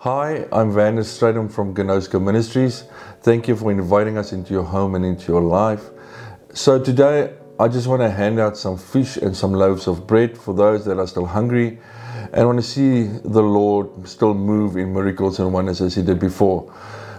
Hi, I'm Vander Stradum from Gnosko Ministries. Thank you for inviting us into your home and into your life. So, today I just want to hand out some fish and some loaves of bread for those that are still hungry and want to see the Lord still move in miracles and wonders as He did before.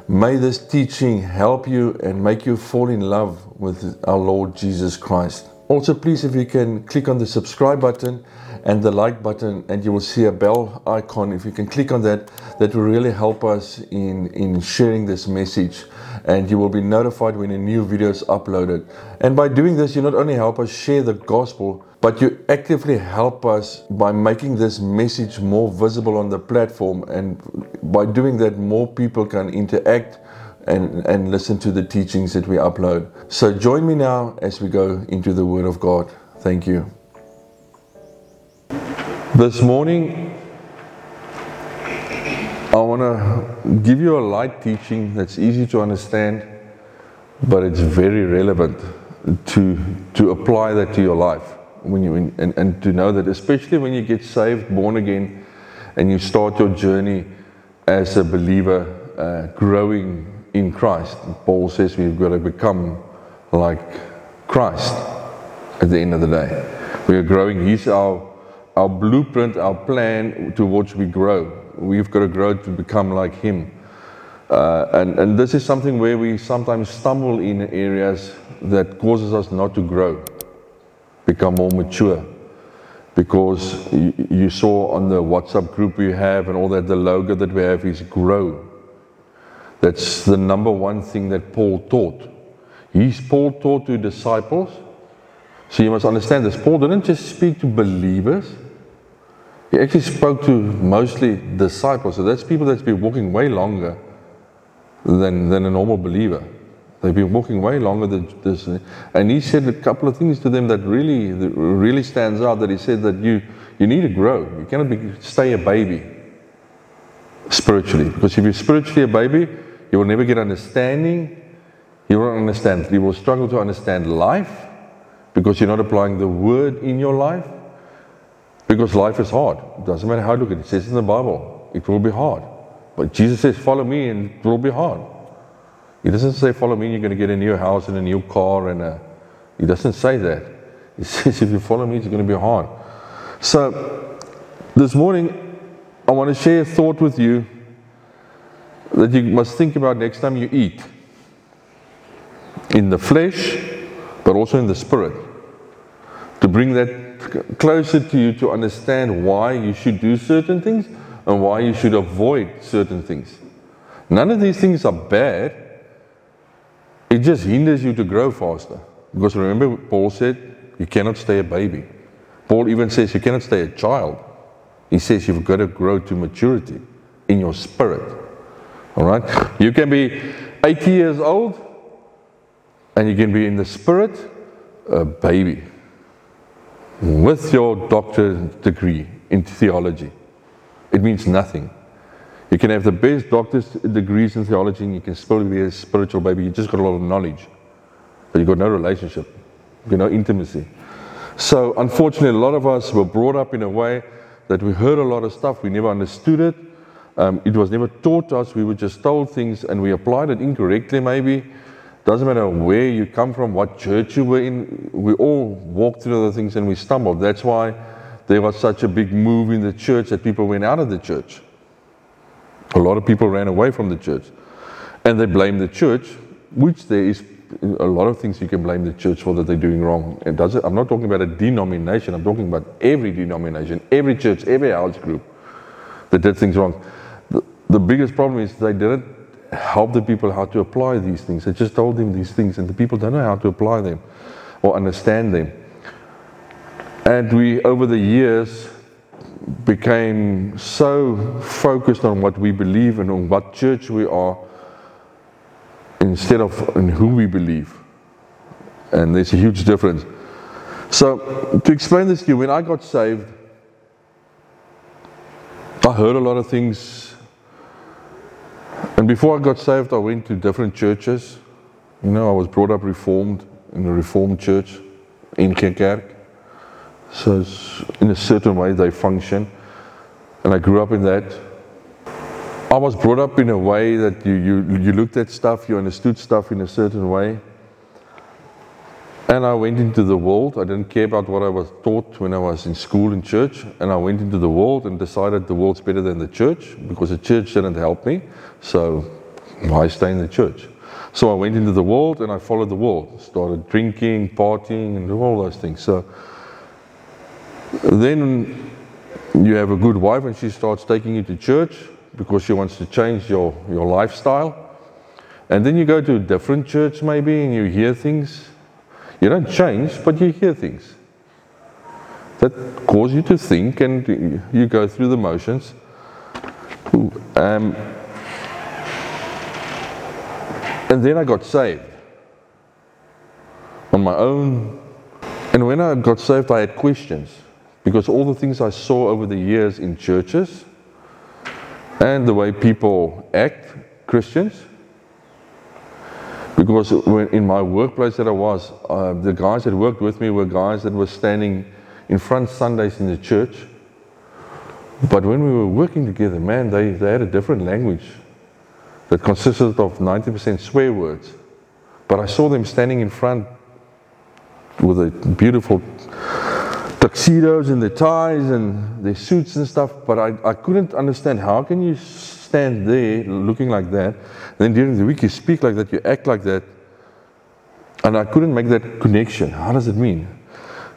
May this teaching help you and make you fall in love with our Lord Jesus Christ. Also, please, if you can click on the subscribe button and the like button, and you will see a bell icon. If you can click on that, that will really help us in, in sharing this message. And you will be notified when a new video is uploaded. And by doing this, you not only help us share the gospel, but you actively help us by making this message more visible on the platform. And by doing that, more people can interact and, and listen to the teachings that we upload. So join me now as we go into the Word of God. Thank you. This morning, I want to give you a light teaching that's easy to understand, but it's very relevant to, to apply that to your life. When you, and, and to know that, especially when you get saved, born again, and you start your journey as a believer, uh, growing in Christ. Paul says we've got to become like Christ at the end of the day. We are growing. He's our, our blueprint, our plan towards we grow. We've got to grow to become like Him. Uh, and, and this is something where we sometimes stumble in areas that causes us not to grow, become more mature. Because you, you saw on the WhatsApp group we have and all that, the logo that we have is grow that's the number one thing that Paul taught. He's Paul taught to disciples. So you must understand this. Paul didn't just speak to believers. He actually spoke to mostly disciples. So that's people that's been walking way longer than, than a normal believer. They've been walking way longer than this. And he said a couple of things to them that really, really stands out. That he said that you, you need to grow. You cannot be, stay a baby spiritually. Because if you're spiritually a baby, you will never get understanding. You won't understand. You will struggle to understand life because you're not applying the word in your life. Because life is hard. It doesn't matter how you look at it. It says in the Bible, it will be hard. But Jesus says, follow me and it will be hard. He doesn't say, follow me and you're going to get a new house and a new car and a. He doesn't say that. He says, if you follow me, it's going to be hard. So, this morning, I want to share a thought with you that you must think about next time you eat in the flesh, but also in the spirit. To bring that closer to you to understand why you should do certain things and why you should avoid certain things. None of these things are bad, it just hinders you to grow faster. Because remember, Paul said, you cannot stay a baby. Paul even says you cannot stay a child. He says you've got to grow to maturity in your spirit. All right? You can be 80 years old and you can be in the spirit a baby with your doctorate degree in theology. It means nothing. You can have the best doctor's degrees in theology and you can still be a spiritual baby. You just got a lot of knowledge, but you've got no relationship, you know, intimacy. So, unfortunately, a lot of us were brought up in a way that we heard a lot of stuff, we never understood it, um, it was never taught us. We were just told things and we applied it incorrectly, maybe. Doesn't matter where you come from, what church you were in. We all walked through the things and we stumbled. That's why there was such a big move in the church that people went out of the church. A lot of people ran away from the church. And they blamed the church, which there is a lot of things you can blame the church for that they're doing wrong. It, I'm not talking about a denomination, I'm talking about every denomination, every church, every house group that did things wrong. The biggest problem is they didn't help the people how to apply these things. They just told them these things, and the people don't know how to apply them or understand them. And we, over the years, became so focused on what we believe and on what church we are instead of in who we believe. And there's a huge difference. So, to explain this to you, when I got saved, I heard a lot of things and before I got saved, I went to different churches. You know, I was brought up Reformed in a Reformed church in Kerk. So, in a certain way, they function. And I grew up in that. I was brought up in a way that you, you, you looked at stuff, you understood stuff in a certain way. And I went into the world. I didn't care about what I was taught when I was in school in church. And I went into the world and decided the world's better than the church because the church didn't help me. So why stay in the church? So I went into the world and I followed the world. Started drinking, partying, and all those things. So then you have a good wife and she starts taking you to church because she wants to change your, your lifestyle. And then you go to a different church maybe and you hear things. You don't change, but you hear things that cause you to think and you go through the motions. Um, and then I got saved on my own. And when I got saved, I had questions because all the things I saw over the years in churches and the way people act, Christians. Because when, in my workplace that I was, uh, the guys that worked with me were guys that were standing in front Sundays in the church. But when we were working together, man, they, they had a different language that consisted of 90% swear words. But I saw them standing in front with a beautiful tuxedos and their ties and their suits and stuff, but I, I couldn't understand how can you stand there looking like that, then during the week you speak like that, you act like that, and I couldn't make that connection. How does it mean?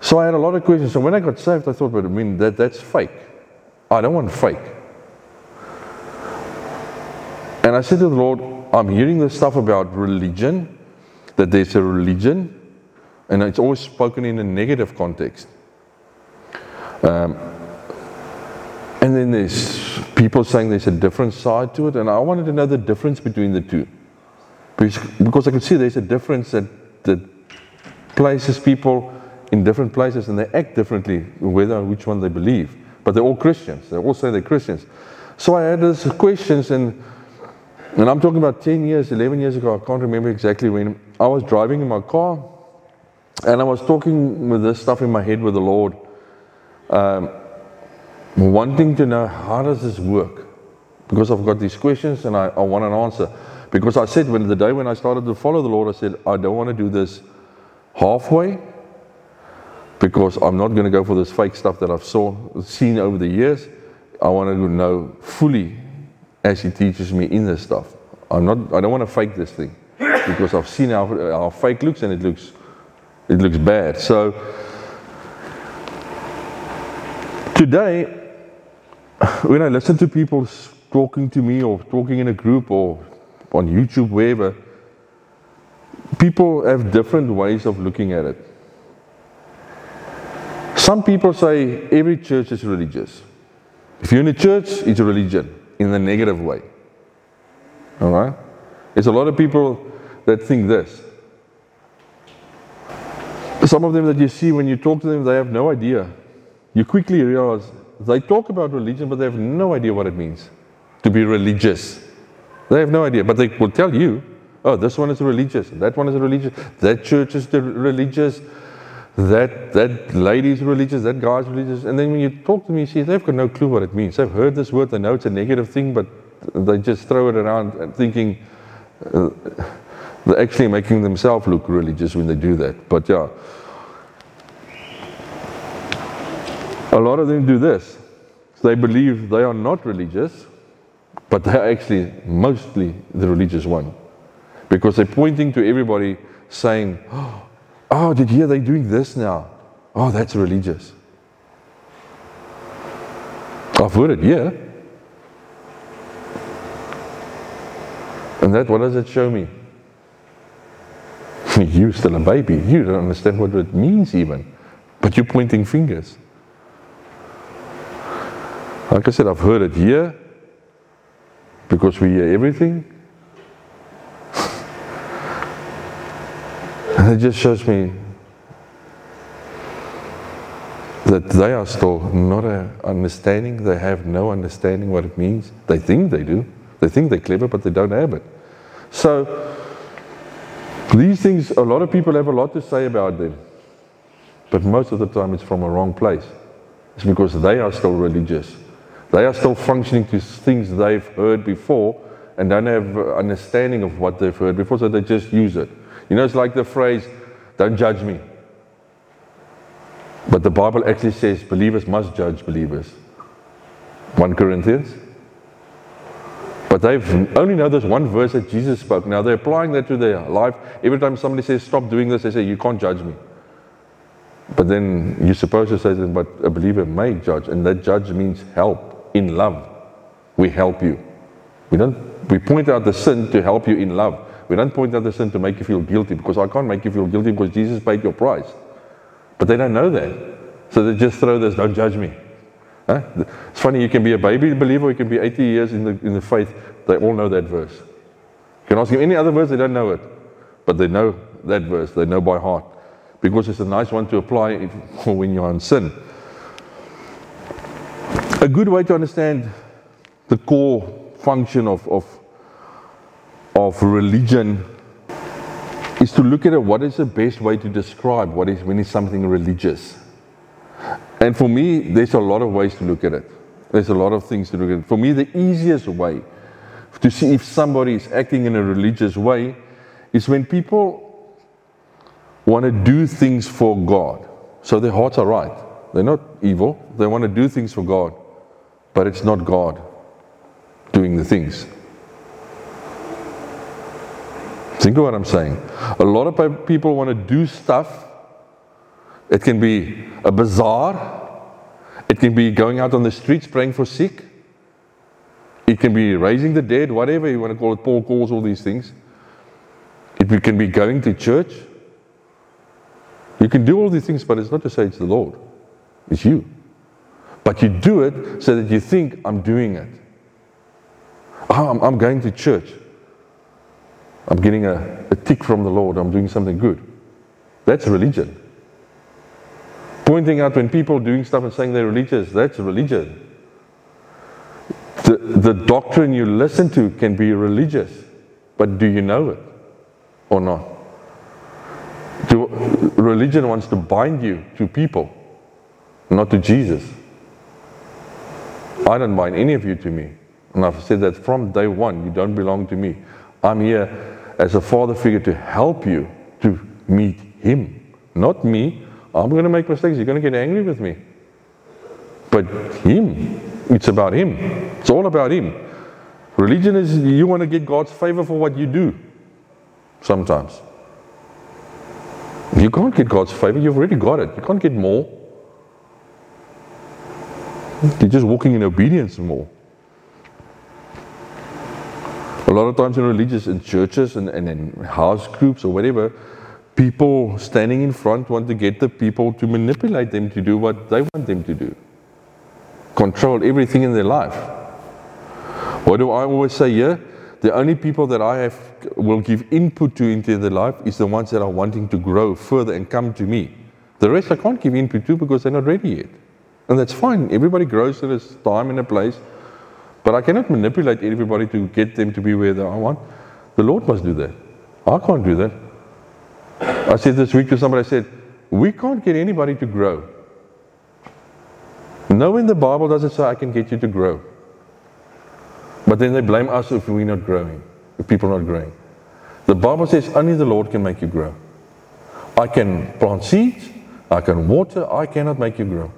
So I had a lot of questions. So when I got saved, I thought, but I mean that that's fake. I don't want fake. And I said to the Lord, I'm hearing this stuff about religion, that there's a religion, and it's always spoken in a negative context. Um, and then there's people saying there's a different side to it, and I wanted to know the difference between the two. Because, I could see there's a difference that, that places people in different places and they act differently, whether which one they believe. But they're all Christians. They all say they're Christians. So I had these questions, and, and I'm talking about 10 years, 11 years ago, I can't remember exactly when. I was driving in my car, and I was talking with this stuff in my head with the Lord um, wanting to know how does this work? Because I've got these questions and I, I want an answer. Because I said when the day when I started to follow the Lord, I said, I don't want to do this halfway because I'm not going to go for this fake stuff that I've saw, seen over the years. I want to know fully as He teaches me in this stuff. I'm not, I don't want to fake this thing because I've seen how, how fake looks and it looks, it looks bad. So Today, when I listen to people talking to me or talking in a group or on YouTube, wherever, people have different ways of looking at it. Some people say every church is religious. If you're in a church, it's a religion in a negative way. All right? There's a lot of people that think this. Some of them that you see when you talk to them, they have no idea you quickly realize they talk about religion, but they have no idea what it means to be religious. They have no idea, but they will tell you, oh, this one is religious, that one is religious, that church is religious, that that lady is religious, that guy is religious. And then when you talk to me, you see, they've got no clue what it means. They've heard this word, they know it's a negative thing, but they just throw it around thinking uh, they're actually making themselves look religious when they do that. But yeah. A lot of them do this. They believe they are not religious, but they're actually mostly the religious one. Because they're pointing to everybody saying, Oh, did you hear they're doing this now? Oh, that's religious. I've heard it, yeah. And that, what does it show me? You're still a baby. You don't understand what it means, even. But you're pointing fingers. Like I said, I've heard it here because we hear everything. and it just shows me that they are still not understanding, they have no understanding what it means. They think they do. They think they're clever, but they don't have it. So, these things, a lot of people have a lot to say about them. But most of the time, it's from a wrong place. It's because they are still religious. They are still functioning to things they've heard before and don't have understanding of what they've heard before, so they just use it. You know, it's like the phrase, don't judge me. But the Bible actually says believers must judge believers. 1 Corinthians. But they've only know this one verse that Jesus spoke. Now they're applying that to their life. Every time somebody says, stop doing this, they say, you can't judge me. But then you're supposed to say, but a believer may judge. And that judge means help in love. We help you. We don't we point out the sin to help you in love. We don't point out the sin to make you feel guilty because I can't make you feel guilty because Jesus paid your price. But they don't know that. So they just throw this, don't judge me. Huh? It's funny, you can be a baby believer, you can be 80 years in the, in the faith. They all know that verse. You can ask them any other verse, they don't know it. But they know that verse, they know by heart. Because it's a nice one to apply if, when you're in sin. A good way to understand the core function of, of, of religion is to look at it, what is the best way to describe what is when is something religious. And for me, there's a lot of ways to look at it. There's a lot of things to look at. For me, the easiest way to see if somebody is acting in a religious way is when people want to do things for God. So their hearts are right. They're not evil. They want to do things for God, but it's not God doing the things. Think of what I'm saying. A lot of people want to do stuff. It can be a bazaar. It can be going out on the streets praying for sick. It can be raising the dead, whatever you want to call it. Paul calls all these things. It can be going to church. You can do all these things, but it's not to say it's the Lord. It's you. But you do it so that you think, I'm doing it. Oh, I'm, I'm going to church. I'm getting a, a tick from the Lord. I'm doing something good. That's religion. Pointing out when people are doing stuff and saying they're religious, that's religion. The, the doctrine you listen to can be religious, but do you know it or not? Do, religion wants to bind you to people, not to Jesus. I don't mind any of you to me. And I've said that from day one, you don't belong to me. I'm here as a father figure to help you to meet Him, not me. I'm going to make mistakes. You're going to get angry with me. But Him, it's about Him. It's all about Him. Religion is you want to get God's favor for what you do sometimes. You can't get God's favor, you've already got it. You can't get more. You're just walking in obedience more. A lot of times in religious, in churches and, and in house groups or whatever, people standing in front want to get the people to manipulate them to do what they want them to do. Control everything in their life. What do I always say here? The only people that I have will give input to into their life is the ones that are wanting to grow further and come to me. The rest I can't give input to because they're not ready yet. And that's fine. Everybody grows at a time and a place. But I cannot manipulate everybody to get them to be where they want. The Lord must do that. I can't do that. I said this week to somebody, I said, we can't get anybody to grow. No, in the Bible does it say I can get you to grow. But then they blame us if we're not growing, if people are not growing. The Bible says only the Lord can make you grow. I can plant seeds, I can water, I cannot make you grow.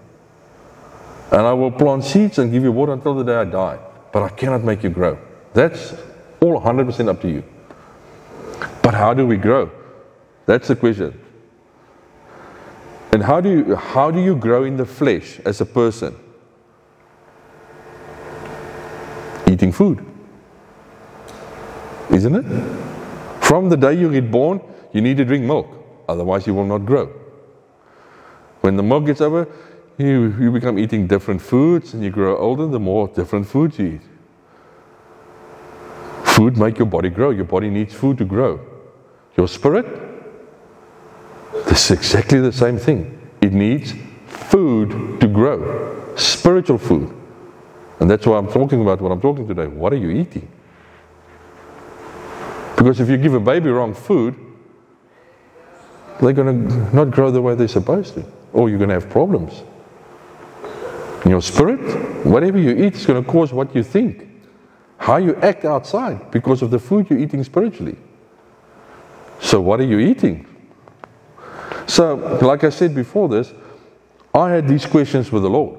And I will plant seeds and give you water until the day I die but I cannot make you grow. That's all 100% up to you. But how do we grow? That's the question. And how do you, how do you grow in the flesh as a person? Eating food. Isn't it? From the day you get born, you need to drink milk, otherwise, you will not grow. When the milk gets over, you, you become eating different foods and you grow older, the more different foods you eat. Food make your body grow. Your body needs food to grow. Your spirit, this is exactly the same thing. It needs food to grow. Spiritual food. And that's why I'm talking about what I'm talking today. What are you eating? Because if you give a baby wrong food, they're going to not grow the way they're supposed to, or you're going to have problems. Your spirit, whatever you eat, is going to cause what you think, how you act outside because of the food you're eating spiritually. So, what are you eating? So, like I said before this, I had these questions with the Lord.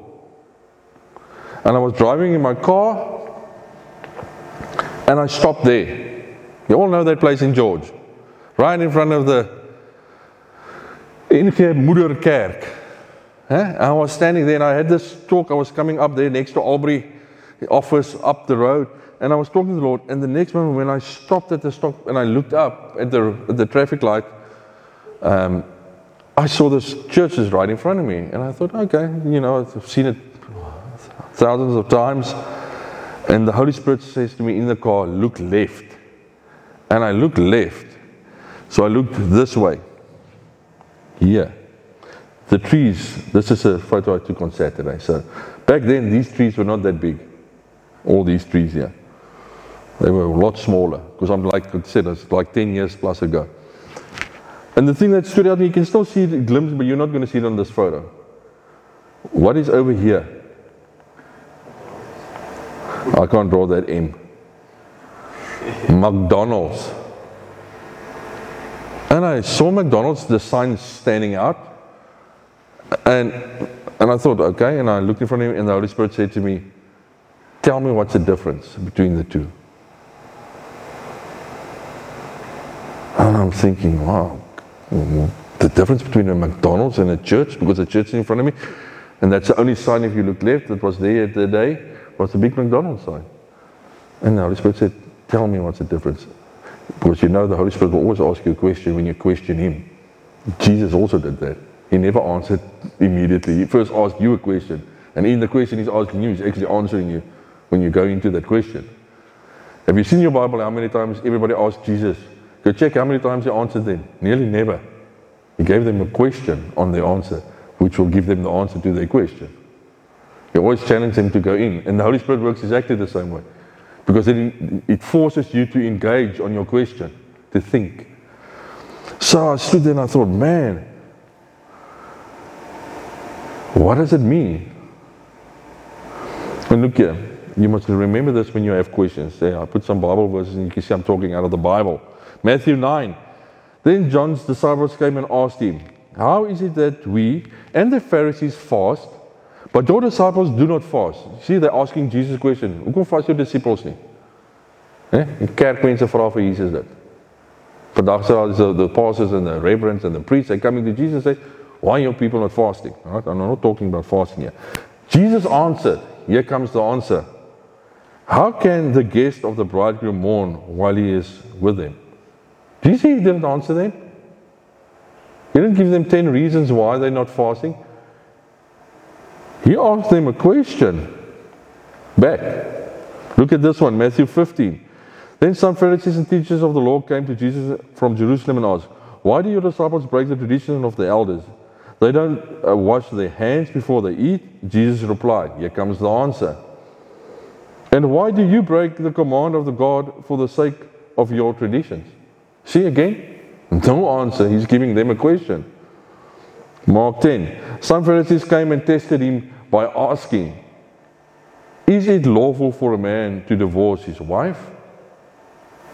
And I was driving in my car and I stopped there. You all know that place in George, right in front of the NG Moederkerk. Huh? I was standing there and I had this talk. I was coming up there next to Albury office up the road and I was talking to the Lord. And the next moment, when I stopped at the stop and I looked up at the, at the traffic light, um, I saw this church is right in front of me. And I thought, okay, you know, I've seen it thousands of times. And the Holy Spirit says to me in the car, look left. And I looked left. So I looked this way. Here. The trees, this is a photo I took on Saturday. So back then, these trees were not that big. All these trees here. They were a lot smaller because I'm like I said, it's like 10 years plus ago. And the thing that stood out, you can still see the glimpse, but you're not going to see it on this photo. What is over here? I can't draw that M. McDonald's. And I saw McDonald's, the sign standing out. And, and I thought, okay. And I looked in front of him, and the Holy Spirit said to me, Tell me what's the difference between the two. And I'm thinking, wow, the difference between a McDonald's and a church, because the church is in front of me, and that's the only sign if you look left that was there at the day, was the big McDonald's sign. And the Holy Spirit said, Tell me what's the difference. Because you know the Holy Spirit will always ask you a question when you question Him. Jesus also did that. He never answered immediately. He first asked you a question. And in the question he's asking you, he's actually answering you when you go into that question. Have you seen your Bible how many times everybody asked Jesus? Go check how many times he answered them. Nearly never. He gave them a question on the answer, which will give them the answer to their question. He always challenged them to go in. And the Holy Spirit works exactly the same way. Because it, it forces you to engage on your question, to think. So I stood there and I thought, man, what does it mean? And look here, you must remember this when you have questions. I put some Bible verses and you can see I'm talking out of the Bible. Matthew 9. Then John's disciples came and asked him, How is it that we and the Pharisees fast, but your disciples do not fast? See, they're asking Jesus a question. Hoekom vas jou disippels nie? Eh? Kerkmense vra vir Jesus dit. Vandag sê the, the pastors and the reverends and the priests are coming to Jesus and say, Why are your people not fasting? Right? I'm not talking about fasting here. Jesus answered, Here comes the answer. How can the guest of the bridegroom mourn while he is with them? Do you see he didn't answer them? He didn't give them 10 reasons why they're not fasting. He asked them a question back. Look at this one, Matthew 15. Then some Pharisees and teachers of the law came to Jesus from Jerusalem and asked, Why do your disciples break the tradition of the elders? They don't uh, wash their hands before they eat. Jesus replied, Here comes the answer. And why do you break the command of the God for the sake of your traditions? See again? No answer. He's giving them a question. Mark 10. Some Pharisees came and tested him by asking, Is it lawful for a man to divorce his wife?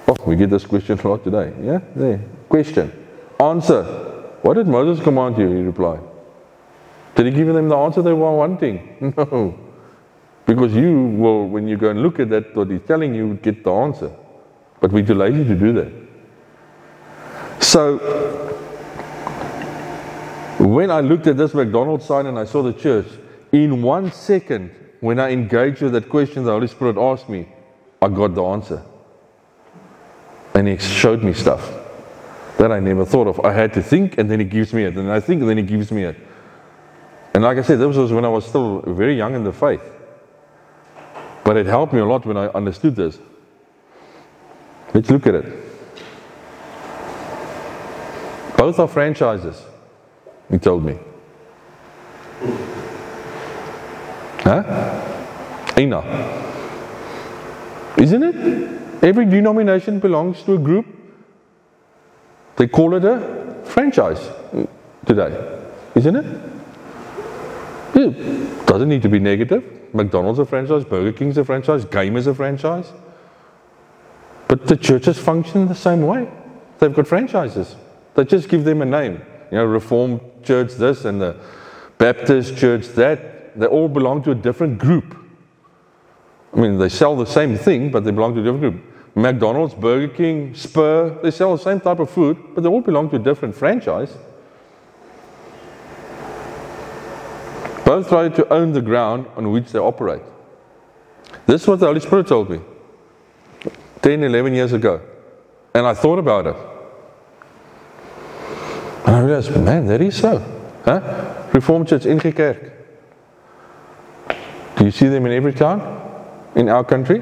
Oh, we get this question a lot today. Yeah? There. Question. Answer. What did Moses command you? He replied. Did he give them the answer they were wanting? No. Because you will, when you go and look at that, what he's telling you, get the answer. But we're too lazy to do that. So, when I looked at this McDonald's sign and I saw the church, in one second, when I engaged with that question the Holy Spirit asked me, I got the answer. And He showed me stuff that I never thought of. I had to think, and then He gives me it. And I think, and then He gives me it. And like I said, this was when I was still very young in the faith. But it helped me a lot when I understood this. Let's look at it. Both are franchises, he told me. Huh? Ina. Isn't it? Every denomination belongs to a group. They call it a franchise today. Isn't it? It Doesn't need to be negative. McDonald's a franchise, Burger King's a franchise, Game is a franchise. But the churches function the same way. They've got franchises. They just give them a name. You know, Reformed Church this and the Baptist Church that. They all belong to a different group. I mean, they sell the same thing, but they belong to a different group. McDonald's, Burger King, Spur, they sell the same type of food, but they all belong to a different franchise. Both try to own the ground on which they operate. This is what the Holy Spirit told me 10, 11 years ago. And I thought about it. And I realized, man, that is so. Huh? Reformed Church, NG Kerk. Do you see them in every town in our country?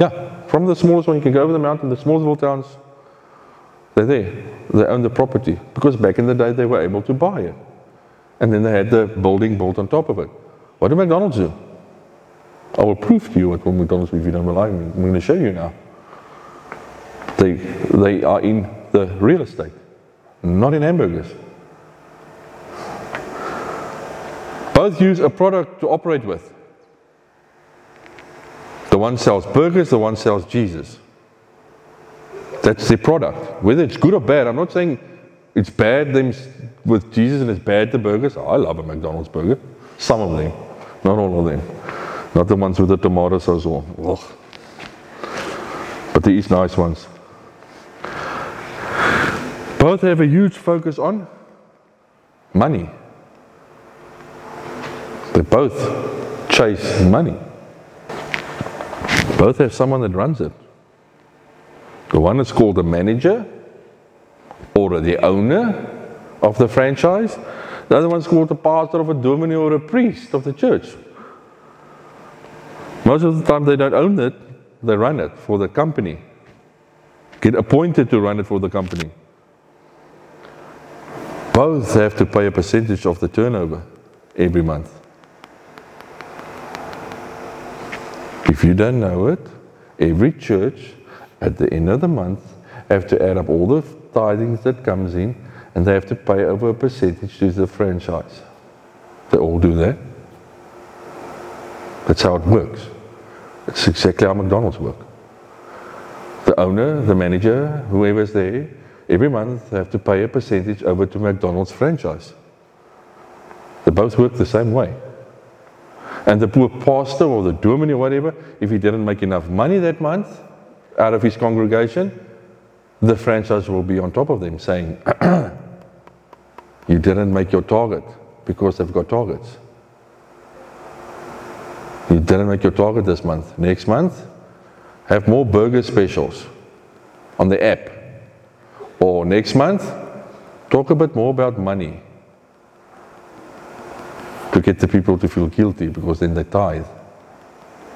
Yeah. From the smallest one, you can go over the mountain, the smallest little towns, they're there. They own the property. Because back in the day, they were able to buy it. And then they had the building built on top of it. What did McDonald's do? I will prove to you what McDonald's if you don't believe me. I'm going to show you now. They, they are in the real estate, not in hamburgers. Both use a product to operate with. The one sells burgers, the one sells Jesus. That's the product. Whether it's good or bad, I'm not saying it's bad them with Jesus and it's bad the burgers. I love a McDonald's burger. Some of them, not all of them. Not the ones with the tomato sauce on. Ugh. But these nice ones. Both have a huge focus on money. They both chase money. Both have someone that runs it. The one is called the manager or the owner of the franchise. The other one's called the pastor of a dominee or a priest of the church. Most of the time they don't own it, they run it for the company. Get appointed to run it for the company. Both have to pay a percentage of the turnover every month. If you don't know it, every church at the end of the month have to add up all the tithings that comes in and they have to pay over a percentage to the franchise. They all do that. That's how it works. It's exactly how McDonald's work. The owner, the manager, whoever's there, every month they have to pay a percentage over to McDonald's franchise. They both work the same way. And the poor pastor or the dominee or whatever, if he didn't make enough money that month out of his congregation, the franchise will be on top of them saying, You didn't make your target because they've got targets. You didn't make your target this month. Next month, have more burger specials on the app. Or next month, talk a bit more about money get the people to feel guilty because then they tithe.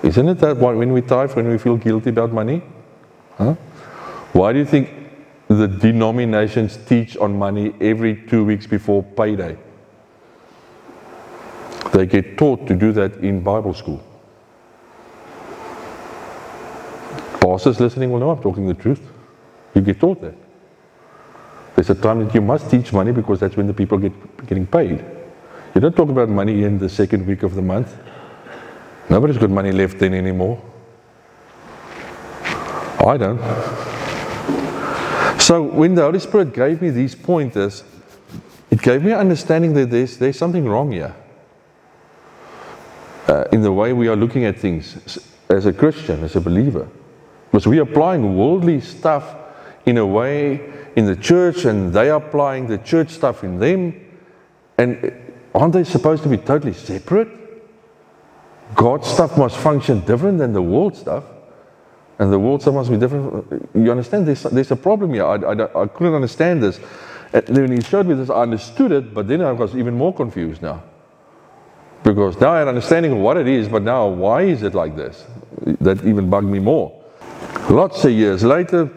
Isn't it that when we tithe, when we feel guilty about money? Huh? Why do you think the denominations teach on money every two weeks before payday. They get taught to do that in Bible school. Pastors listening will know I'm talking the truth. You get taught that. There's a time that you must teach money because that's when the people get getting paid. You don't talk about money in the second week of the month. Nobody's got money left then anymore. I don't. So when the Holy Spirit gave me these pointers, it gave me an understanding that there's, there's something wrong here uh, in the way we are looking at things as a Christian, as a believer. Because we are applying worldly stuff in a way in the church, and they are applying the church stuff in them. And aren't they supposed to be totally separate? God's stuff must function different than the world stuff and the world stuff must be different. You understand? There's, there's a problem here. I, I, I couldn't understand this. And when he showed me this, I understood it, but then I was even more confused now. Because now I had understanding of what it is, but now why is it like this? That even bugged me more. Lots of years later,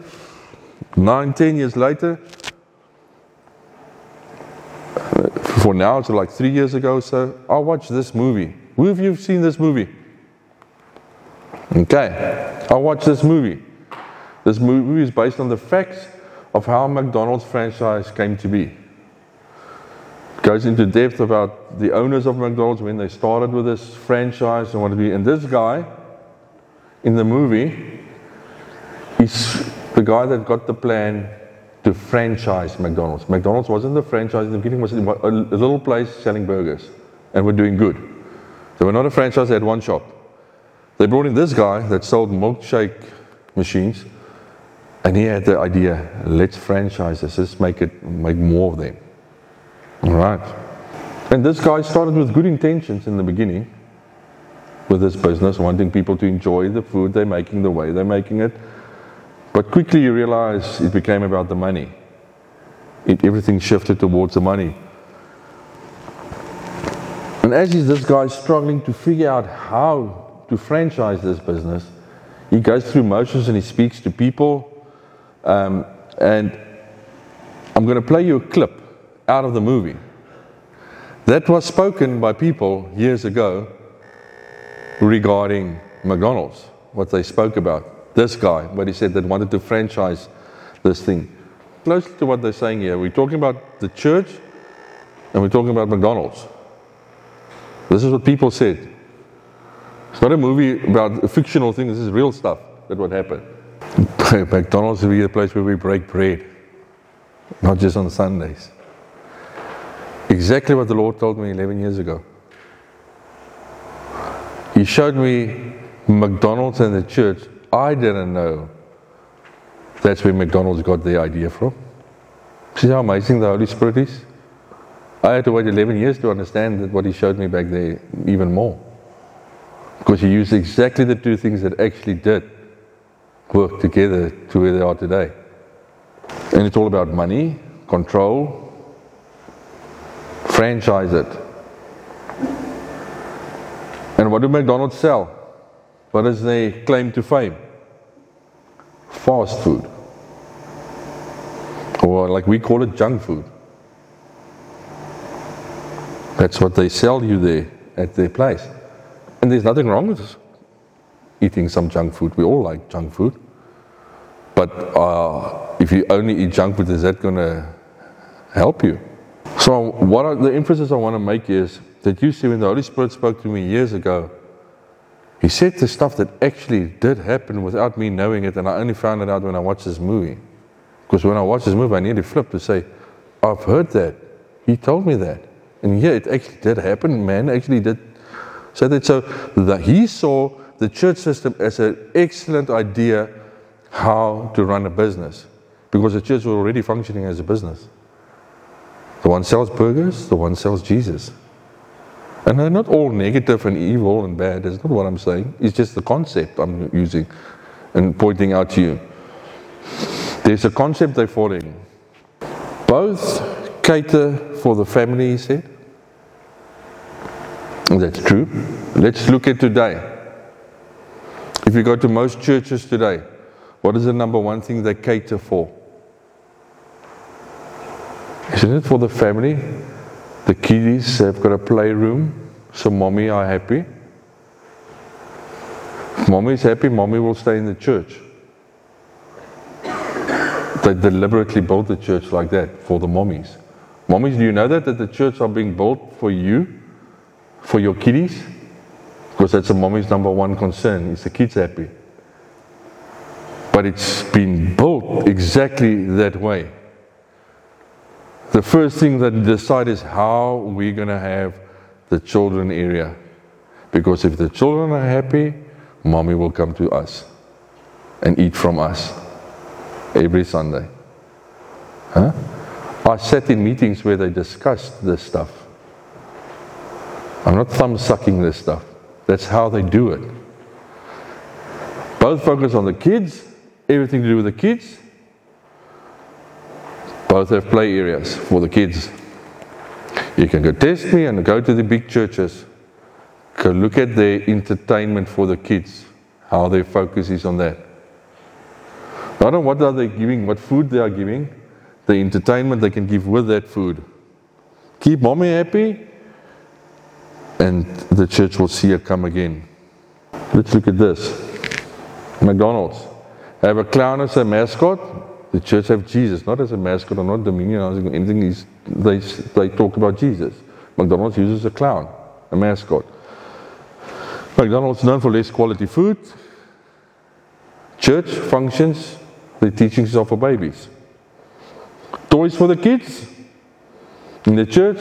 nine, ten years later, for now to like three years ago, so I watched this movie. Who of you have seen this movie? Okay, I watched this movie. This movie is based on the facts of how McDonald's franchise came to be. goes into depth about the owners of McDonald's when they started with this franchise and what to be. And this guy in the movie is the guy that got the plan to franchise McDonald's. McDonald's wasn't the franchise in the beginning, was a little place selling burgers and were doing good. They were not a franchise, they had one shop. They brought in this guy that sold milkshake machines, and he had the idea, let's franchise this, let's make it make more of them. All right. And this guy started with good intentions in the beginning with this business, wanting people to enjoy the food they're making, the way they're making it. But quickly you realize it became about the money. It, everything shifted towards the money. And as this guy struggling to figure out how to franchise this business, he goes through motions and he speaks to people. Um, and I'm going to play you a clip out of the movie that was spoken by people years ago regarding McDonald's, what they spoke about. This guy, what he said that wanted to franchise this thing. Close to what they're saying here. We're talking about the church and we're talking about McDonald's. This is what people said. It's not a movie about a fictional thing, this is real stuff that would happen. McDonald's will be the place where we break bread, not just on Sundays. Exactly what the Lord told me 11 years ago. He showed me McDonald's and the church. I didn't know that's where McDonald's got their idea from. See how amazing the Holy Spirit is? I had to wait 11 years to understand that what He showed me back there even more. Because He used exactly the two things that actually did work together to where they are today. And it's all about money, control, franchise it. And what do McDonald's sell? What is their claim to fame? Fast food. Or like we call it junk food. That's what they sell you there at their place. And there's nothing wrong with eating some junk food. We all like junk food. But uh, if you only eat junk food, is that going to help you? So, what the emphasis I want to make is that you see, when the Holy Spirit spoke to me years ago, He said the stuff that actually did happen without me knowing it, and I only found it out when I watched this movie. Because when I watched this movie, I nearly flipped to say, I've heard that. He told me that. And yeah, it actually did happen. Man actually did say that. So that he saw the church system as an excellent idea how to run a business because the church was already functioning as a business. The one sells burgers, the one sells Jesus. And they're not all negative and evil and bad. That's not what I'm saying. It's just the concept I'm using and pointing out to you. There's a concept they're following. Both cater for the family, he said. That's true. Let's look at today. If you go to most churches today, what is the number one thing they cater for? Isn't it for the family? The kiddies have got a playroom, so mommy are happy. Mommy is happy, mommy will stay in the church. They deliberately built the church like that for the mommies. Mommies, do you know that? That the church are being built for you, for your kiddies? Because that's a mommy's number one concern, is the kids happy. But it's been built exactly that way the first thing that decide is how we're going to have the children area. Because if the children are happy, mommy will come to us and eat from us every Sunday. Huh? I sat in meetings where they discussed this stuff. I'm not thumb sucking this stuff. That's how they do it. Both focus on the kids, everything to do with the kids, both have play areas for the kids. You can go test me and go to the big churches. Go look at their entertainment for the kids, how their focus is on that. Not on what are they giving, what food they are giving, the entertainment they can give with that food. Keep mommy happy, and the church will see her come again. Let's look at this. McDonald's. Have a clown as a mascot, The church have Jesus, not as a mascot or not dominionizing or anything. He's, they, they talk about Jesus. McDonald's uses a clown, a mascot. McDonald's known for less quality food. Church functions, the teachings are for babies. Toys for the kids. In the church,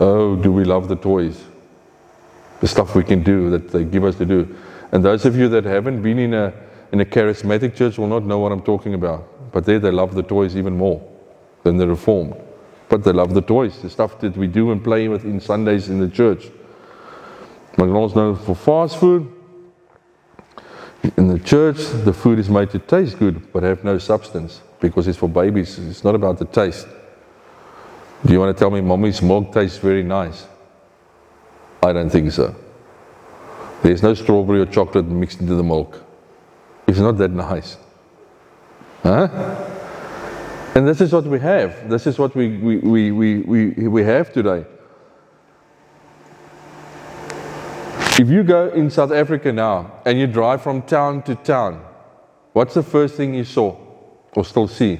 oh, do we love the toys? The stuff we can do that they give us to do. And those of you that haven't been in a, in a charismatic church will not know what I'm talking about. But there they love the toys even more than the reformed. But they love the toys, the stuff that we do and play with in Sundays in the church. McDonald's known for fast food. In the church, the food is made to taste good but have no substance because it's for babies. It's not about the taste. Do you want to tell me mommy's milk tastes very nice? I don't think so. There's no strawberry or chocolate mixed into the milk. It's not that nice. Huh? And this is what we have. This is what we, we, we, we, we, we have today. If you go in South Africa now and you drive from town to town, what's the first thing you saw or still see?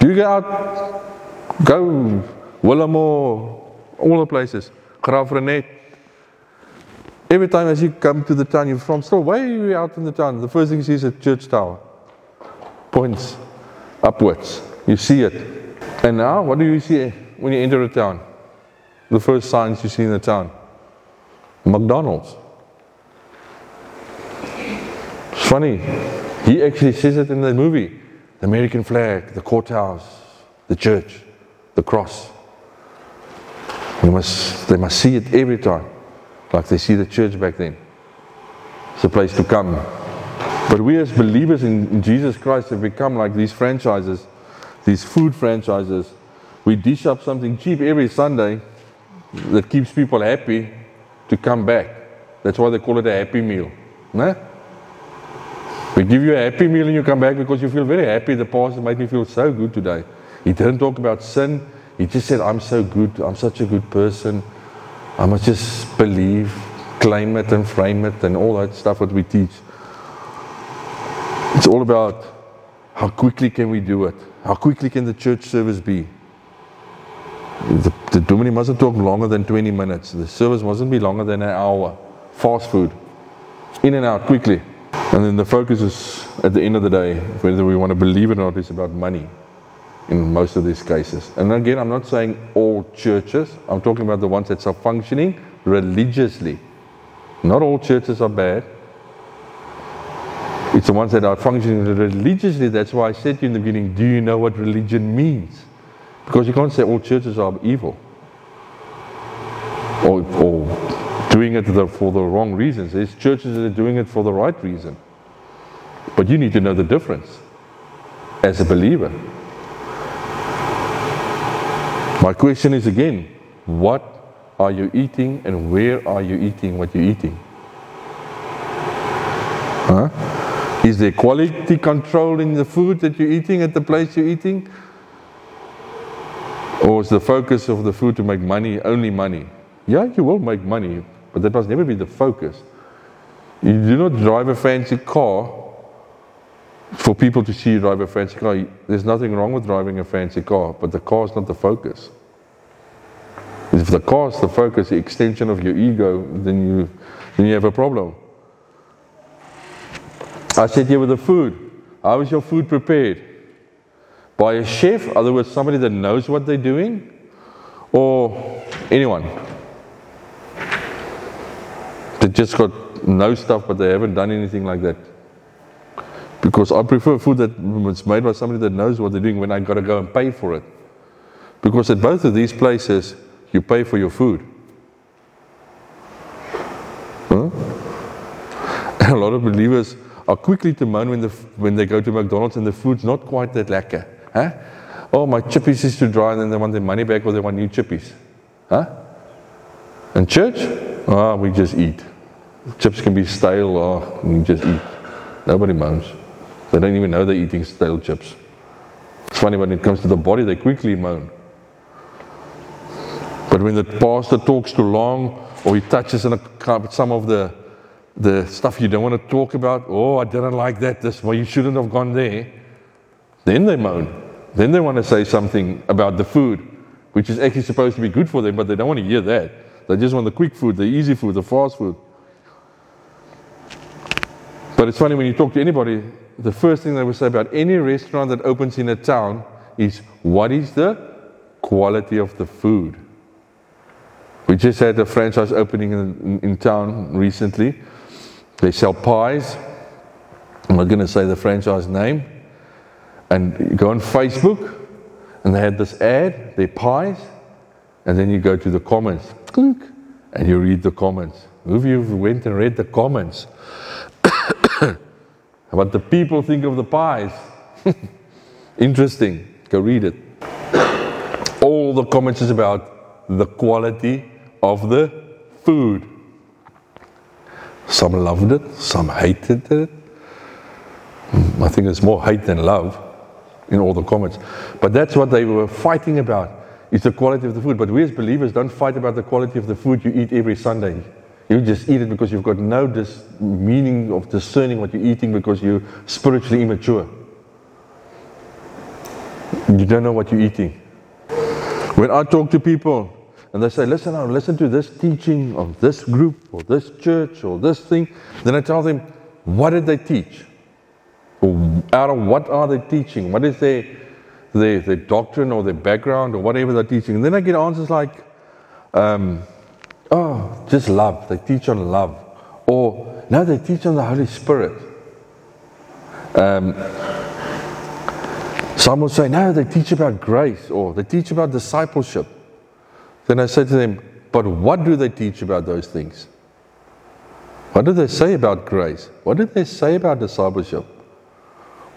You go out, go Willowmore, all the places, Graaff-Reinet. Every time as you come to the town, you're from still way out in the town. The first thing you see is a church tower. Points upwards. You see it. And now, what do you see when you enter a town? the first signs you see in the town? McDonald's. It's funny. He actually says it in the movie. The American flag, the courthouse, the church, the cross. Must, they must see it every time, like they see the church back then. It's a place to come. But we as believers in, Jesus Christ have become like these franchises, these food franchises. We dish up something cheap every Sunday that keeps people happy to come back. That's why they call it a happy meal. Né? We give you a happy meal and you come back because you feel very happy. The pastor made me feel so good today. He didn't talk about sin. He just said, I'm so good. I'm such a good person. I must just believe, claim it and frame it and all that stuff that we teach. It's all about how quickly can we do it? How quickly can the church service be? The, the dominee mustn't talk longer than 20 minutes. The service mustn't be longer than an hour. Fast food. In and out, quickly. And then the focus is, at the end of the day, whether we want to believe it or not, is about money in most of these cases. And again, I'm not saying all churches, I'm talking about the ones that are functioning religiously. Not all churches are bad. It's the ones that are functioning religiously. That's why I said to you in the beginning, do you know what religion means? Because you can't say all churches are evil or, or doing it for the wrong reasons. There's churches that are doing it for the right reason. But you need to know the difference as a believer. My question is again what are you eating and where are you eating what you're eating? Huh? Is there quality control in the food that you're eating at the place you're eating? Or is the focus of the food to make money, only money? Yeah, you will make money, but that must never be the focus. You do not drive a fancy car for people to see you drive a fancy car. There's nothing wrong with driving a fancy car, but the car is not the focus. If the car is the focus, the extension of your ego, then you, then you have a problem. I said here with the food. How is your food prepared? by a chef, other words, somebody that knows what they're doing, or anyone that just got no stuff but they haven't done anything like that. Because I prefer food that's made by somebody that knows what they're doing when I got to go and pay for it. Because at both of these places, you pay for your food. Huh? And a lot of believers are quickly to moan when, the, when they go to McDonald's and the food's not quite that lekker. Huh? Oh, my chippies is too dry, and then they want their money back or they want new chippies. Huh? And church? Ah, oh, we just eat. Chips can be stale, oh, we just eat. Nobody moans. They don't even know they're eating stale chips. It's funny when it comes to the body, they quickly moan. But when the pastor talks too long or he touches in a, some of the the stuff you don't want to talk about. Oh, I didn't like that. This well, you shouldn't have gone there. Then they moan. Then they want to say something about the food, which is actually supposed to be good for them, but they don't want to hear that. They just want the quick food, the easy food, the fast food. But it's funny when you talk to anybody, the first thing they will say about any restaurant that opens in a town is what is the quality of the food? We just had a franchise opening in, in, town recently. They sell pies. I'm not going to say the franchise name. And you go on Facebook, and they had this ad, their pies, and then you go to the comments, and you read the comments. Who of you went and read the comments? What the people think of the pies. Interesting. Go read it. All the comments is about the quality of the food. Some loved it, some hated it. Hmm, I think there's more hate than love in all the comments. But that's what they were fighting about, is the quality of the food. But we as believers don't fight about the quality of the food you eat every Sunday. You just eat it because you've got no dis- meaning of discerning what you're eating because you're spiritually immature. You don't know what you're eating. When I talk to people and they say, listen, I listen to this teaching of this group or this church or this thing, then I tell them, what did they teach? Out of what are they teaching? What is their, their, their doctrine or their background or whatever they're teaching? And then I get answers like, um, oh, just love. They teach on love. Or, no, they teach on the Holy Spirit. Um, some will say, no, they teach about grace or they teach about discipleship. Then I say to them, but what do they teach about those things? What do they say about grace? What do they say about discipleship?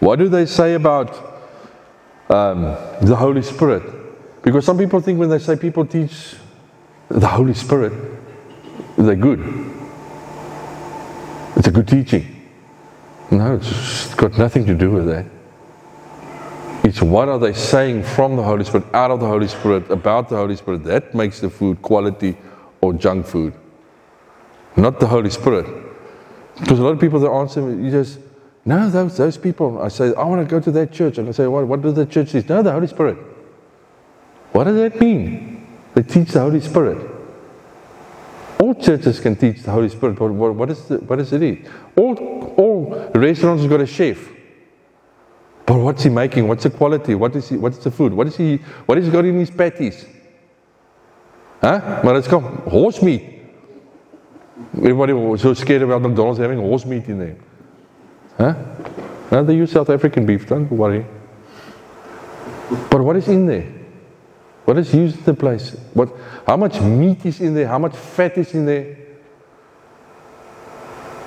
What do they say about um, the Holy Spirit? Because some people think when they say people teach the Holy Spirit, they're good. It's a good teaching. No, it's got nothing to do with that. It's what are they saying from the Holy Spirit, out of the Holy Spirit, about the Holy Spirit. That makes the food quality or junk food. Not the Holy Spirit. Because a lot of people that answer, me, you just, no, those, those people. I say, I want to go to that church. And I say, what, what does the church teach? No, the Holy Spirit. What does that mean? They teach the Holy Spirit. All churches can teach the Holy Spirit. What, what, is, the, what is it? All, all restaurants got a chef. But what's he making? What's the quality? What is he, what's the food? What is he what is he got in his patties? Huh? Maar it's called horse meat. Everybody was so scared about McDonald's having horse meat in there. Huh? No, they use South African beef, don't worry. But what is in there? What is used in the place? What how much meat is in there? How much fat is in there?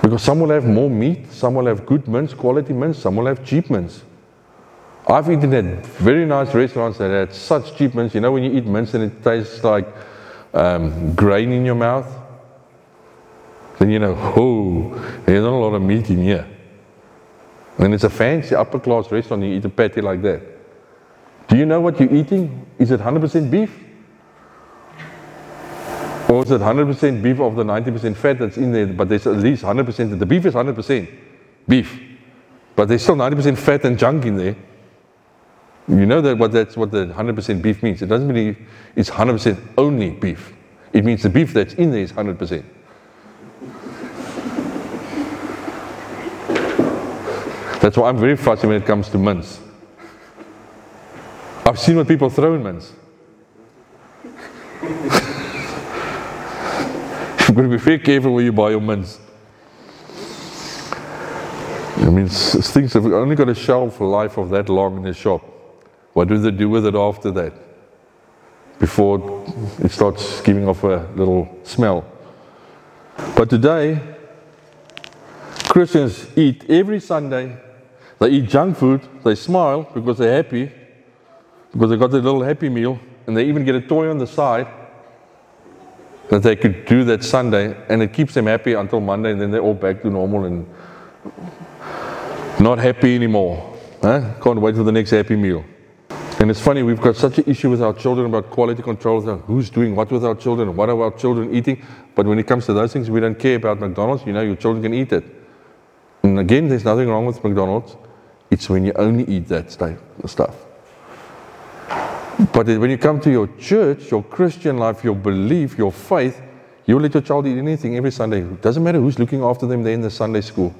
Because some will have more meat, some will have good mince, quality mince, some will have cheap mince. I've eaten at very nice restaurants that had such cheap mince. You know, when you eat mince and it tastes like um, grain in your mouth, then you know, oh, there's not a lot of meat in here. When it's a fancy upper class restaurant, you eat a patty like that. Do you know what you're eating? Is it 100% beef? Or is it 100% beef of the 90% fat that's in there, but there's at least 100%, the beef is 100% beef, but there's still 90% fat and junk in there. You know that what that's what the 100% beef means. It doesn't mean it's 100% only beef. It means the beef that's in there is 100%. That's why I'm very fussy when it comes to mince. I've seen what people throw in mince. You've got to be very careful where you buy your mince. I mean, things have only got a shelf life of that long in the shop. What do they do with it after that? Before it starts giving off a little smell. But today, Christians eat every Sunday. They eat junk food. They smile because they're happy, because they got their little happy meal, and they even get a toy on the side that they could do that Sunday, and it keeps them happy until Monday, and then they're all back to normal and not happy anymore. Huh? Can't wait for the next happy meal. And it's funny, we've got such an issue with our children about quality control, who's doing what with our children, what are our children eating. But when it comes to those things, we don't care about McDonald's. You know, your children can eat it. And again, there's nothing wrong with McDonald's. It's when you only eat that stuff. But when you come to your church, your Christian life, your belief, your faith, you let your child eat anything every Sunday. It doesn't matter who's looking after them there in the Sunday school.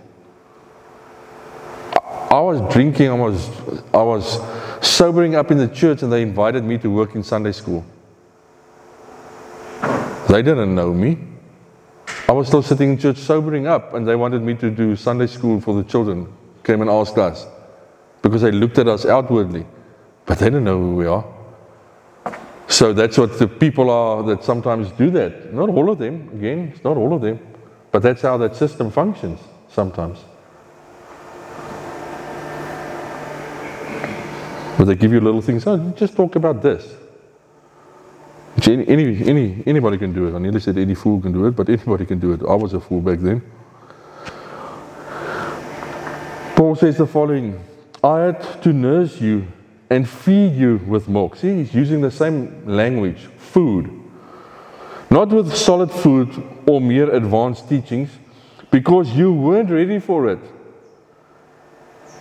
I was drinking, I was, I was sobering up in the church, and they invited me to work in Sunday school. They didn't know me. I was still sitting in church sobering up, and they wanted me to do Sunday school for the children. Came and asked us because they looked at us outwardly, but they didn't know who we are. So that's what the people are that sometimes do that. Not all of them, again, it's not all of them, but that's how that system functions sometimes. But they give you little things. Oh, just talk about this. Any, any, any, anybody can do it. I nearly said any fool can do it, but anybody can do it. I was a fool back then. Paul says the following I had to nurse you and feed you with milk. See, he's using the same language food. Not with solid food or mere advanced teachings, because you weren't ready for it.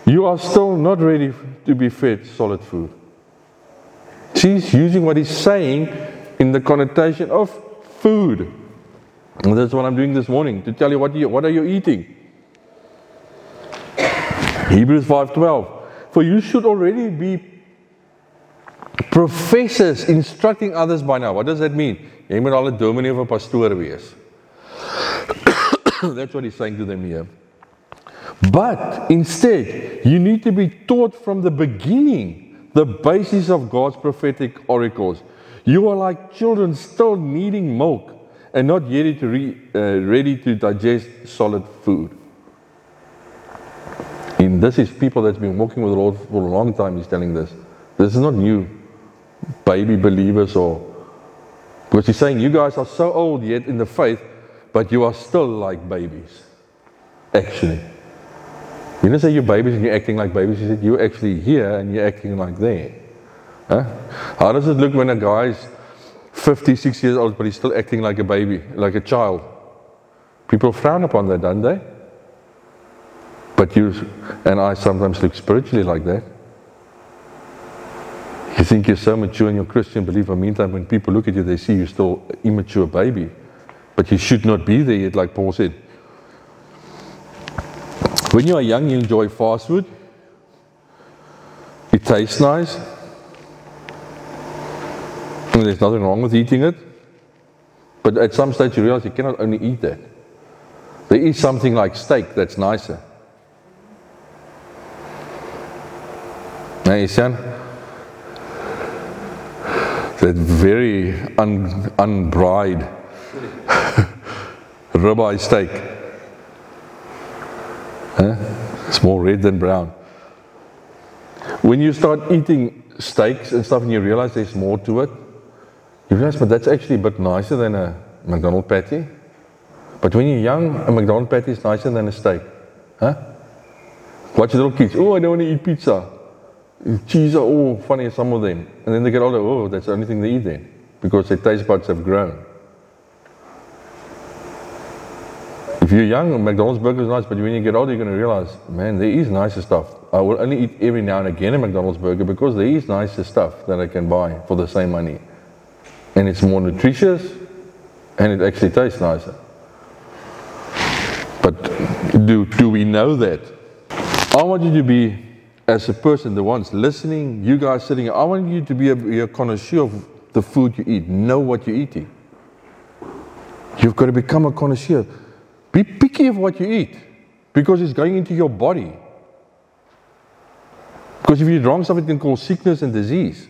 You are still not ready to be fed solid food. She's using what he's saying in the connotation of food. And that's what I'm doing this morning to tell you what, you, what are you eating. Hebrews 5:12. For you should already be professors instructing others by now. What does that mean? Jy moet al 'n dominee of 'n pastoor wees. That's what he's saying to them here. But instead, you need to be taught from the beginning the basis of God's prophetic oracles. You are like children still needing milk and not ready to, re, uh, ready to digest solid food. And this is people that's been walking with the Lord for a long time, he's telling this. This is not new baby believers or because he's saying you guys are so old yet in the faith, but you are still like babies. Actually. You didn't say you're babies and you're acting like babies. You said you're actually here and you're acting like there. Huh? How does it look when a guy's 56 years old but he's still acting like a baby, like a child? People frown upon that, don't they? But you and I sometimes look spiritually like that. You think you're so mature in your Christian belief, meantime, when people look at you, they see you're still an immature baby. But you should not be there yet, like Paul said. When you are young, you enjoy fast food. It tastes nice. And there's nothing wrong with eating it. But at some stage, you realize you cannot only eat that. There is something like steak that's nicer. Now, you that very un, unbried ribeye steak. Huh? It's more red than brown. When you start eating steaks and stuff and you realize there's more to it, you realize, but that's actually a bit nicer than a McDonald's patty. But when you're young, a McDonald's patty is nicer than a steak. Huh? Watch little kids. Oh, I don't want to eat pizza. Cheese are oh, all funny, some of them. And then they get older, oh, that's the only thing they eat then. Because their taste buds have grown. If you're young, McDonald's burger is nice, but when you get older, you're going to realize, man, there is nicer stuff. I will only eat every now and again a McDonald's burger because there is nicer stuff that I can buy for the same money. And it's more nutritious and it actually tastes nicer. But do, do we know that? I want you to be, as a person, the ones listening, you guys sitting, I want you to be a, be a connoisseur of the food you eat. Know what you're eating. You've got to become a connoisseur. Be picky of what you eat because it's going into your body. Because if you eat wrong stuff, it can cause sickness and disease.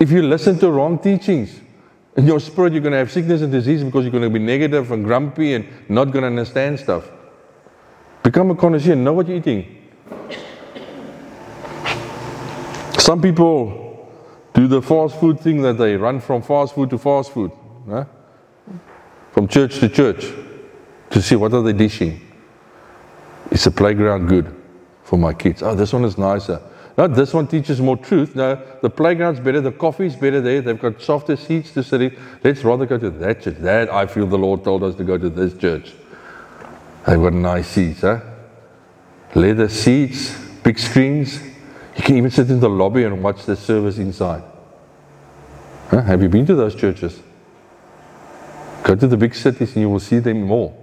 If you listen to wrong teachings, in your spirit, you're going to have sickness and disease because you're going to be negative and grumpy and not going to understand stuff. Become a connoisseur, know what you're eating. Some people do the fast food thing that they run from fast food to fast food, huh? from church to church to see what are they dishing. Is the playground good for my kids? Oh, this one is nicer. No, this one teaches more truth. No, the playground's better, the coffee's better there, they've got softer seats to sit in. Let's rather go to that church. That I feel the Lord told us to go to this church. They've got nice seats, huh? Leather seats, big screens. You can even sit in the lobby and watch the service inside. Huh? Have you been to those churches? Go to the big cities and you will see them more.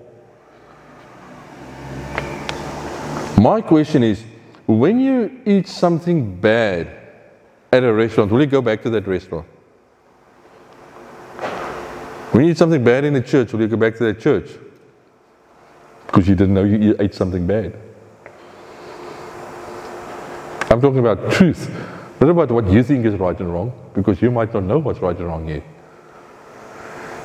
My question is when you eat something bad at a restaurant, will you go back to that restaurant? When you eat something bad in a church, will you go back to that church? Because you didn't know you ate something bad. I'm talking about truth, not about what you think is right and wrong, because you might not know what's right and wrong yet.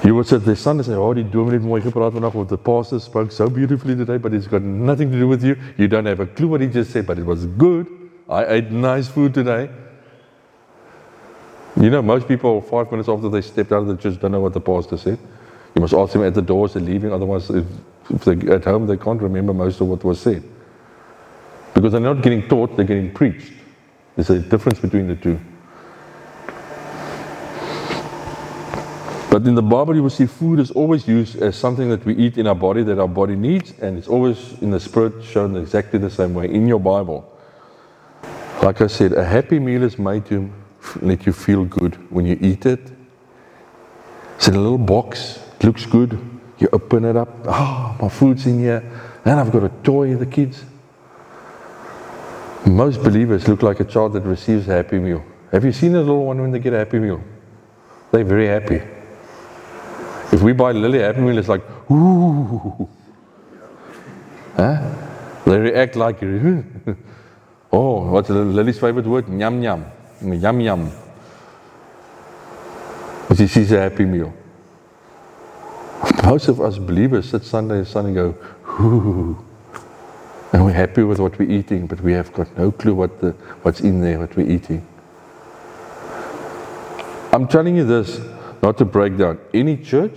You would sit there son, and say, Oh, die dominee het mooi gepraat vandag, of the pastor spoke so beautifully today, but it's got nothing to do with you. You don't have a clue what he just said, but it was good. I ate nice food today. You know, most people, five minutes after they stepped out of the church, don't know what the pastor said. You must ask them at the door as they're leaving, otherwise, if, if they're at home, they can't remember most of what was said. Because they're not getting taught, they're getting preached. There's a difference between the two. But in the Bible, you will see food is always used as something that we eat in our body, that our body needs, and it's always in the Spirit shown exactly the same way in your Bible. Like I said, a happy meal is made to let you feel good when you eat it. It's in a little box, it looks good. You open it up, oh, my food's in here, and I've got a toy, the kids. Most believers look like a child that receives a happy meal. Have you seen a little one when they get a happy meal? They're very happy. If we buy Lily a Happy Meal, it's like, ooh. Huh? They react like, oh, what's Lily's favorite word? Yum yum. Yum yum. When she sees a happy meal. Most of us believers sit Sunday and Sunday and go, ooh. And we're happy with what we're eating, but we have got no clue what the, what's in there, what we're eating. I'm telling you this not to break down any church,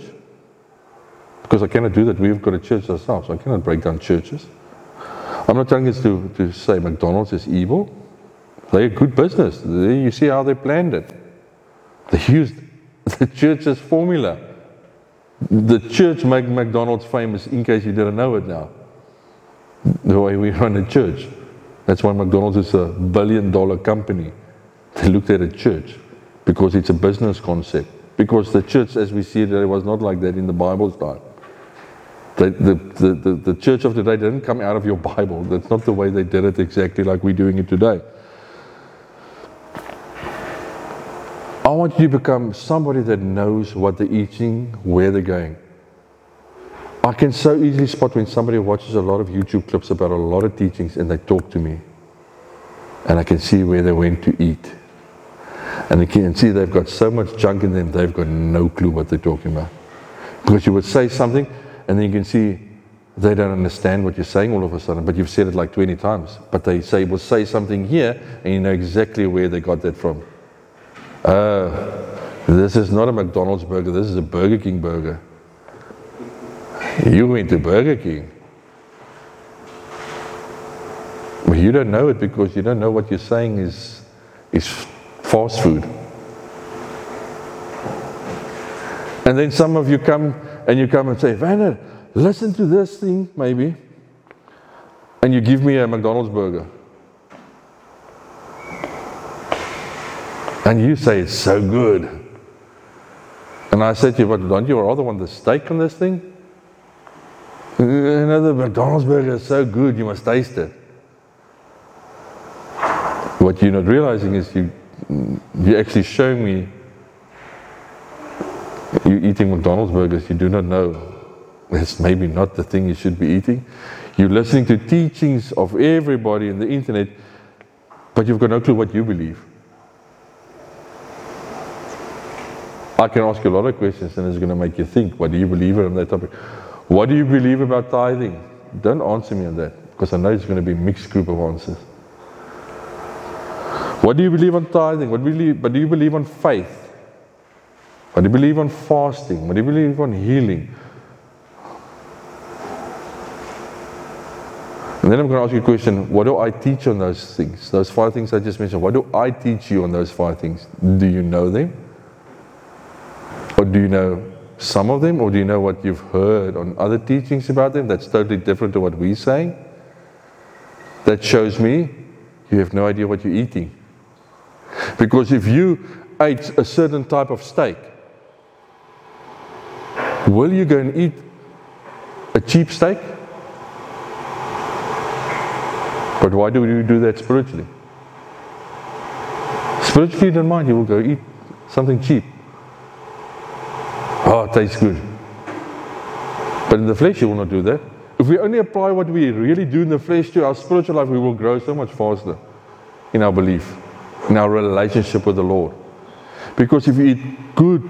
because I cannot do that. We've got a church ourselves. I cannot break down churches. I'm not telling us to, to say McDonald's is evil. They're a good business. You see how they planned it. They used the church's formula. The church made McDonald's famous, in case you didn't know it now. The way we run a church. That's why McDonald's is a billion dollar company. They looked at a church because it's a business concept. Because the church, as we see it, it was not like that in the Bible's time. The, the, the, the church of today didn't come out of your Bible. That's not the way they did it exactly like we're doing it today. I want you to become somebody that knows what they're eating, where they're going. I can so easily spot when somebody watches a lot of YouTube clips about a lot of teachings and they talk to me. And I can see where they went to eat. And you can see they've got so much junk in them, they've got no clue what they're talking about. Because you would say something, and then you can see they don't understand what you're saying all of a sudden, but you've said it like 20 times. But they say, will say something here, and you know exactly where they got that from. Uh, this is not a McDonald's burger, this is a Burger King burger. You went to Burger King. But you don't know it because you don't know what you're saying is, is fast food. And then some of you come and you come and say, Vanner, listen to this thing, maybe. And you give me a McDonald's burger. And you say it's so good. And I said to you, but don't you rather want the steak on this thing? The McDonald's burger is so good, you must taste it. What you're not realizing is you you're actually showing me you're eating McDonald's burgers, you do not know. It's maybe not the thing you should be eating. You're listening to teachings of everybody in the internet, but you've got no clue what you believe. I can ask you a lot of questions and it's going to make you think. What do you believe on that topic? What do you believe about tithing? Don't answer me on that because I know it's going to be a mixed group of answers. What do you believe on tithing? What believe, but do you believe on faith? What do you believe on fasting? What do you believe on healing? And then I'm going to ask you a question what do I teach on those things? Those five things I just mentioned. What do I teach you on those five things? Do you know them? Or do you know some of them? Or do you know what you've heard on other teachings about them that's totally different to what we're saying? That shows me you have no idea what you're eating. Because if you ate a certain type of steak, will you go and eat a cheap steak? But why do you do that spiritually? Spiritually, don't mind, you will go eat something cheap. Ah, oh, it tastes good. But in the flesh, you will not do that. If we only apply what we really do in the flesh to our spiritual life, we will grow so much faster in our belief, in our relationship with the Lord. Because if you eat good,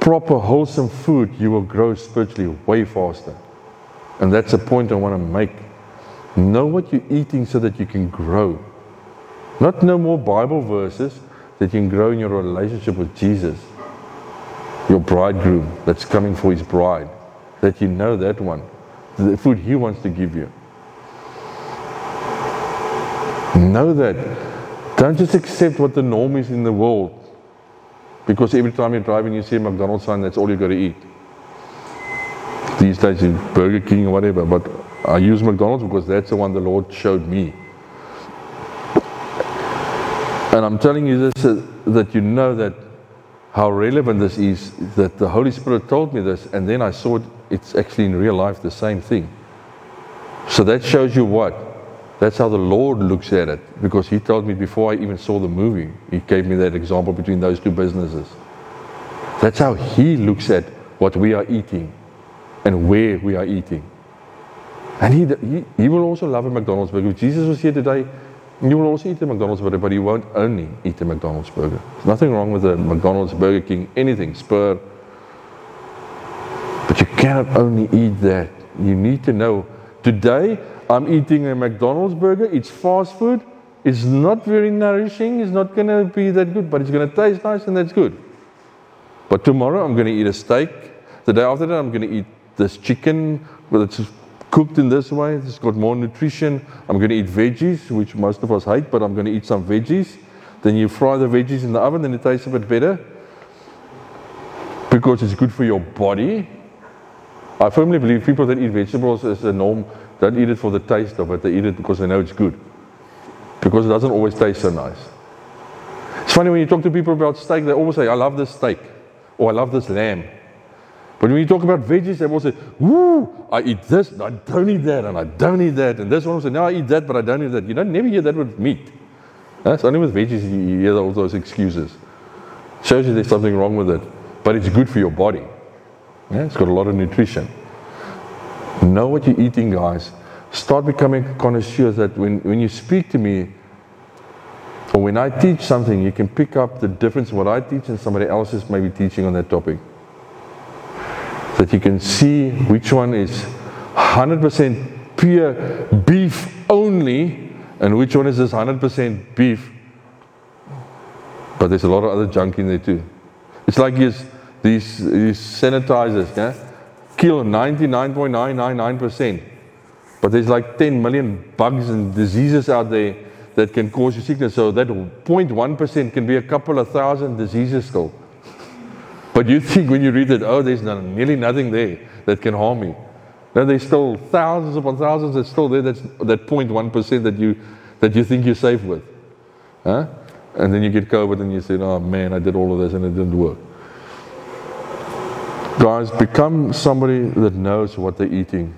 proper, wholesome food, you will grow spiritually way faster. And that's the point I want to make. Know what you're eating so that you can grow. Not know more Bible verses that you can grow in your relationship with Jesus, your bridegroom that's coming for his bride, that you know that one, the food he wants to give you. Know that. Don't just accept what the norm is in the world. Because every time you're driving, you see a McDonald's sign, that's all you got to eat. These days, Burger King or whatever, but I use McDonald's because that's the one the Lord showed me. And I'm telling you this uh, that you know that how relevant this is, that the Holy Spirit told me this, and then I saw it, it's actually in real life the same thing. So that shows you what? That's how the Lord looks at it. Because He told me before I even saw the movie, He gave me that example between those two businesses. That's how He looks at what we are eating and where we are eating. And He, he, he will also love a McDonald's burger. If Jesus was here today, you will also eat a McDonald's burger, but you won't only eat a McDonald's burger. There's nothing wrong with a McDonald's, Burger King, anything, Spur. But you cannot only eat that. You need to know. Today, I'm eating a McDonald's burger. It's fast food. It's not very nourishing. It's not going to be that good, but it's going to taste nice and that's good. But tomorrow, I'm going to eat a steak. The day after that, I'm going to eat this chicken with its cooked in this way. It's got more nutrition. I'm going to eat veggies, which most of us hate, but I'm going to eat some veggies. Then you fry the veggies in the oven, then it tastes a bit better because it's good for your body. I firmly believe people that eat vegetables as a norm don't eat it for the taste of it, they eat it because they know it's good. Because it doesn't always taste so nice. It's funny when you talk to people about steak, they always say, I love this steak, or I love this lamb. But when you talk about veggies, they will say, Woo, I eat this, I don't eat that, and I don't eat that. And this one will say, No, I eat that, but I don't eat that. You don't never hear that with meat. That's only with veggies you hear all those excuses. Shows you there's something wrong with it. But it's good for your body. Yeah? It's got a lot of nutrition. Know what you're eating, guys. Start becoming connoisseurs that when, when you speak to me, or when I teach something, you can pick up the difference what I teach and somebody else is maybe teaching on that topic that you can see which one is 100% pure beef only and which one is this 100% beef. But there's a lot of other junk in there too. It's like these, these, these sanitizers, yeah? kill 99.999%. But there's like 10 million bugs and diseases out there that can cause you sickness. So that 0.1% can be a couple of thousand diseases still. But you think when you read it, oh, there's nearly nothing there that can harm me. No, there's still thousands upon thousands that's still there. That's that 0.1% that you, that you think you're safe with. Huh? And then you get COVID and you say, oh man, I did all of this and it didn't work. Guys, become somebody that knows what they're eating.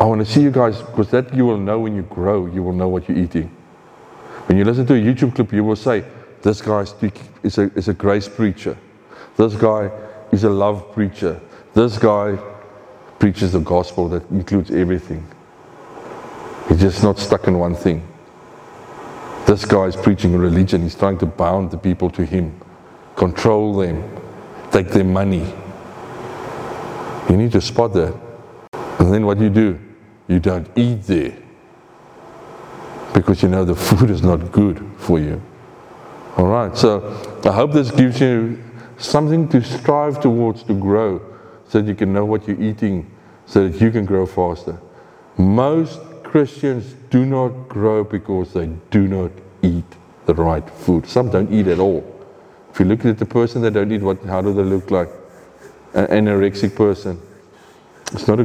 I want to see you guys, because that you will know when you grow, you will know what you're eating. When you listen to a YouTube clip, you will say, this guy is a, is a grace preacher. This guy is a love preacher. This guy preaches the gospel that includes everything. He's just not stuck in one thing. This guy is preaching a religion. He's trying to bound the people to him, control them, take their money. You need to spot that. And then what do you do? You don't eat there because you know the food is not good for you. All right, so I hope this gives you something to strive towards to grow so that you can know what you're eating so that you can grow faster. Most Christians do not grow because they do not eat the right food. Some don't eat at all. If you look at the person that don't eat, what, how do they look like? An anorexic person. It's not a,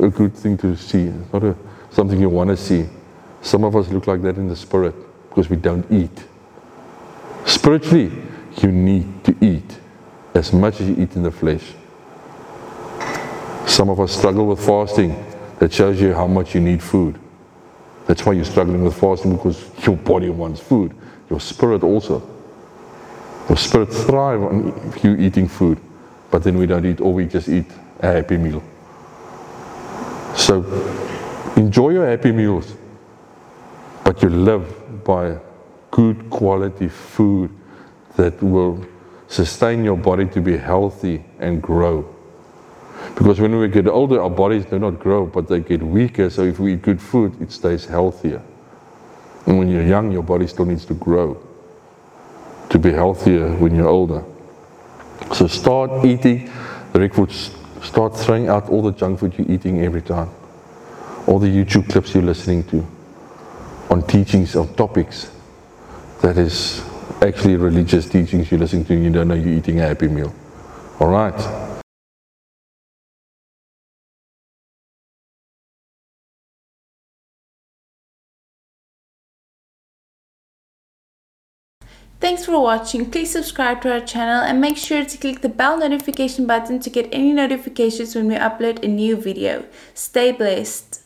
a good thing to see. It's not a, something you want to see. Some of us look like that in the spirit because we don't eat. Spiritually, you need to eat as much as you eat in the flesh. Some of us struggle with fasting. That shows you how much you need food. That's why you're struggling with fasting because your body wants food. Your spirit also. Your spirit thrive on you eating food, but then we don't eat, or we just eat a happy meal. So enjoy your happy meals, but you live by good quality food that will sustain your body to be healthy and grow. Because when we get older, our bodies do not grow, but they get weaker. So if we eat good food, it stays healthier. And when you're young, your body still needs to grow to be healthier when you're older. So start eating the Rick food. Start throwing out all the junk food you're eating every time. All the YouTube clips you're listening to on teachings of topics that is actually religious teachings you're listening to and you don't know you're eating a happy meal. All right. Thanks for watching. Please subscribe to our channel and make sure to click the bell notification button to get any notifications when we upload a new video. Stay blessed.